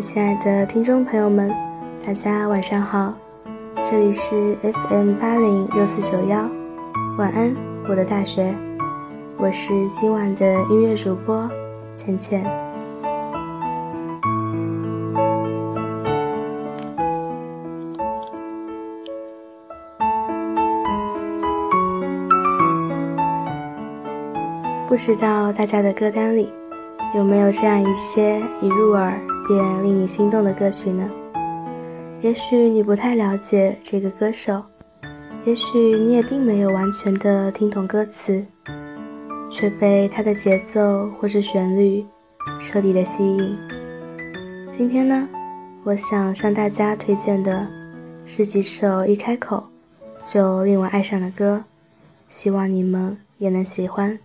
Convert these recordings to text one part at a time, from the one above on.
亲爱的听众朋友们，大家晚上好，这里是 FM 八零六四九幺，晚安，我的大学，我是今晚的音乐主播浅浅。不知道大家的歌单里有没有这样一些一入耳。便令你心动的歌曲呢？也许你不太了解这个歌手，也许你也并没有完全的听懂歌词，却被他的节奏或是旋律彻底的吸引。今天呢，我想向大家推荐的是几首一开口就令我爱上的歌，希望你们也能喜欢。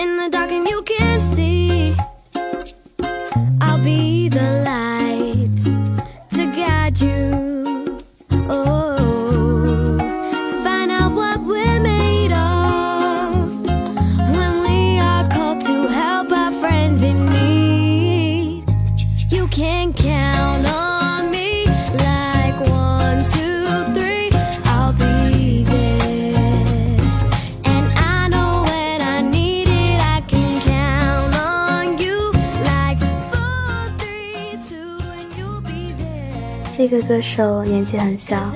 in the dark and you can't see. I'll be the light to guide you. Oh, find out what we're made of When we are called to help our friends in need. You can count on 这个歌手年纪很小，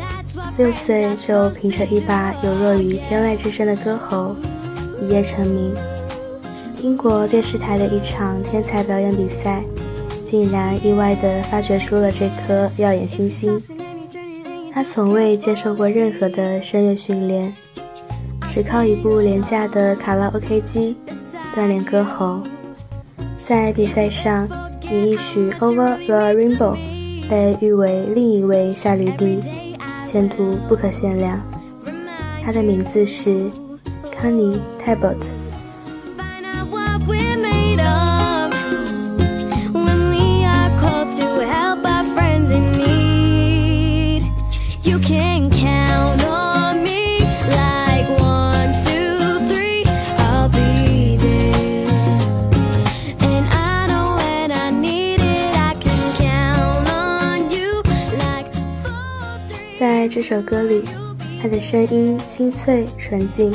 六岁就凭着一把有若于天籁之声的歌喉一夜成名。英国电视台的一场天才表演比赛，竟然意外地发掘出了这颗耀眼新星。他从未接受过任何的声乐训练，只靠一部廉价的卡拉 OK 机锻炼歌喉。在比赛上，以一曲《Over the Rainbow》。被誉为另一位夏绿蒂，前途不可限量。他的名字是康妮·泰伯特。这首歌里，他的声音清脆纯净，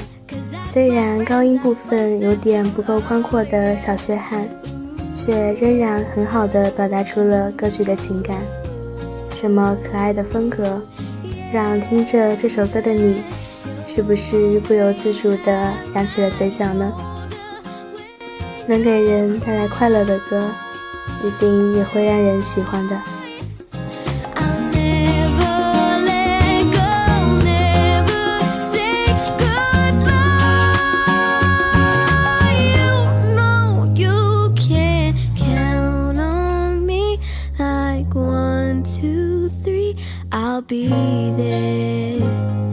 虽然高音部分有点不够宽阔的小缺憾，却仍然很好的表达出了歌曲的情感。这么可爱的风格，让听着这首歌的你，是不是不由自主的扬起了嘴角呢？能给人带来快乐的歌，一定也会让人喜欢的。two, three, I'll be there.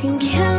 can kill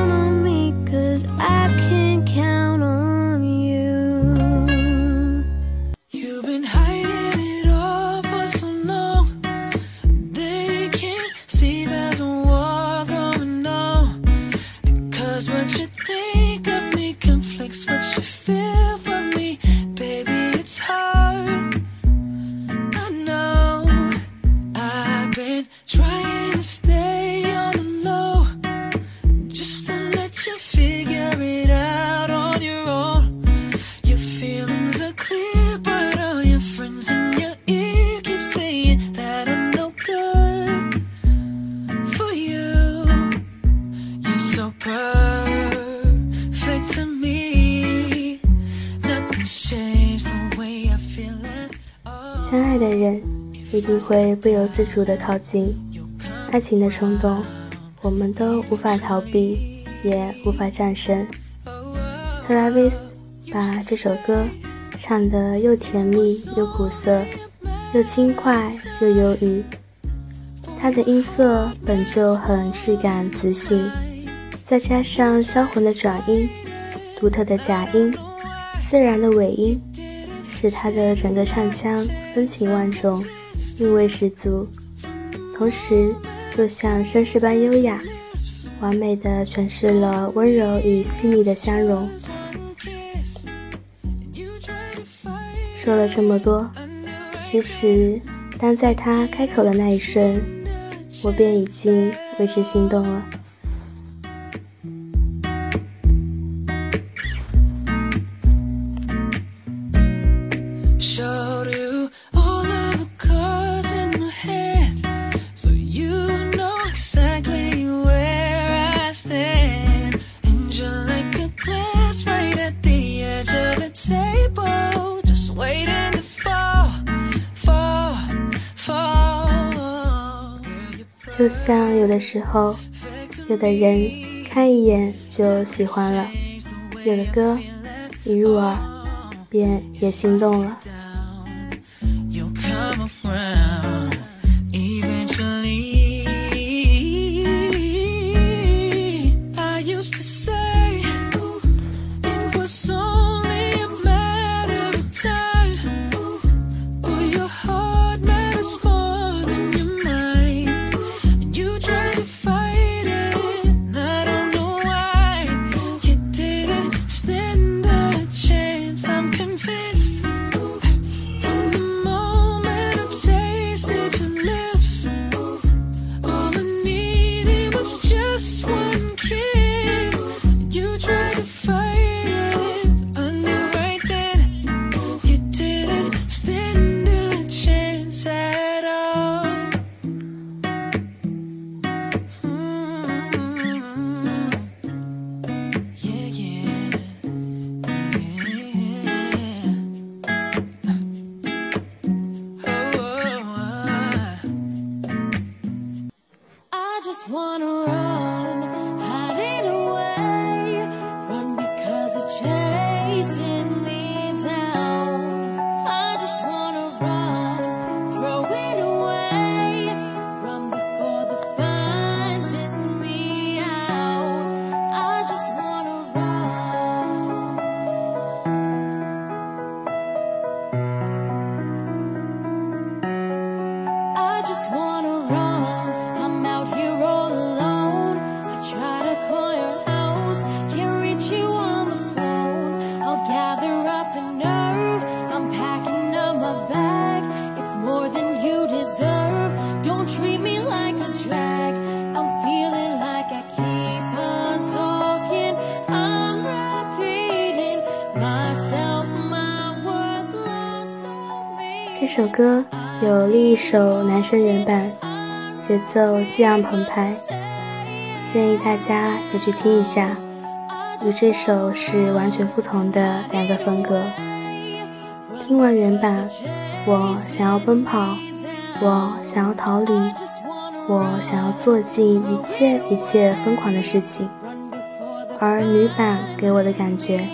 相爱的人一定会不由自主地靠近。爱情的冲动，我们都无法逃避，也无法战胜。特拉维斯把这首歌唱得又甜蜜又苦涩，又轻快又忧郁。他的音色本就很质感磁性，再加上销魂的转音、独特的假音、自然的尾音。使他的整个唱腔风情万种，韵味十足，同时又像绅士般优雅，完美的诠释了温柔与细腻的相融。说了这么多，其实当在他开口的那一瞬，我便已经为之心动了。就像有的时候，有的人看一眼就喜欢了，有的歌一入耳便也心动了。首歌有另一首男生原版，节奏激昂澎湃，建议大家也去听一下，与这首是完全不同的两个风格。听完原版，我想要奔跑，我想要逃离，我想要做尽一切一切疯狂的事情，而女版给我的感觉，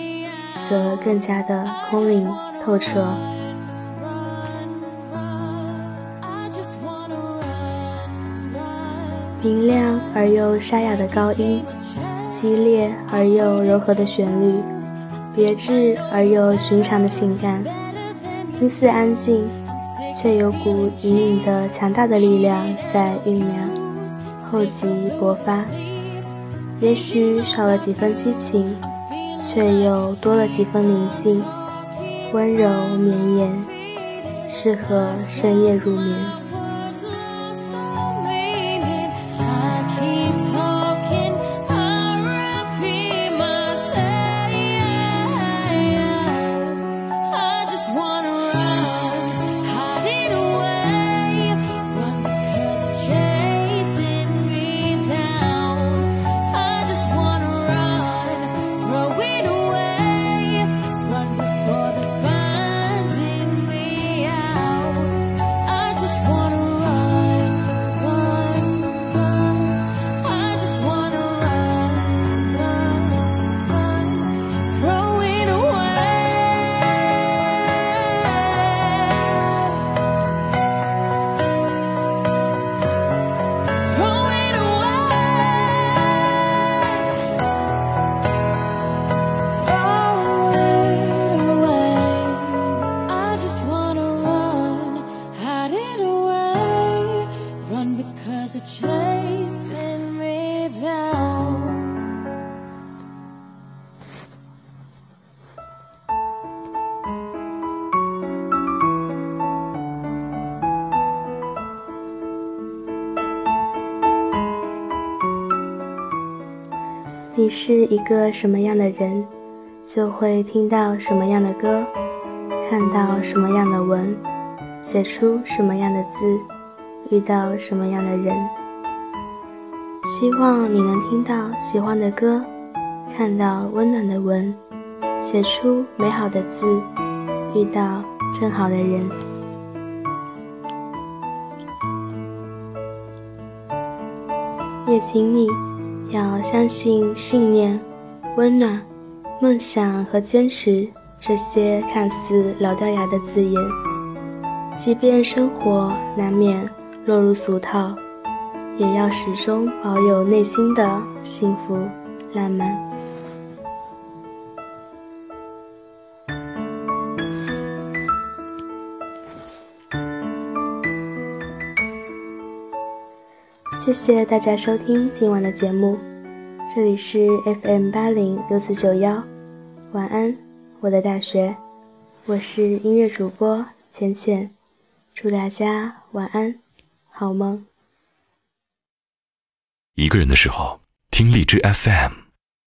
则更加的空灵透彻。明亮而又沙哑的高音，激烈而又柔和的旋律，别致而又寻常的情感，听似安静，却有股隐隐的强大的力量在酝酿，厚积薄发。也许少了几分激情，却又多了几分宁静，温柔绵延，适合深夜入眠。chasing me down. 你是一个什么样的人？就会听到什么样的歌？看到什么样的文？写出什么样的字？遇到什么样的人？希望你能听到喜欢的歌，看到温暖的文，写出美好的字，遇到正好的人。也请你。要相信信念、温暖、梦想和坚持这些看似老掉牙的字眼，即便生活难免落入俗套，也要始终保有内心的幸福、浪漫。谢谢大家收听今晚的节目，这里是 FM 八零六四九幺，晚安，我的大学，我是音乐主播浅浅，祝大家晚安，好梦。一个人的时候，听荔枝 FM。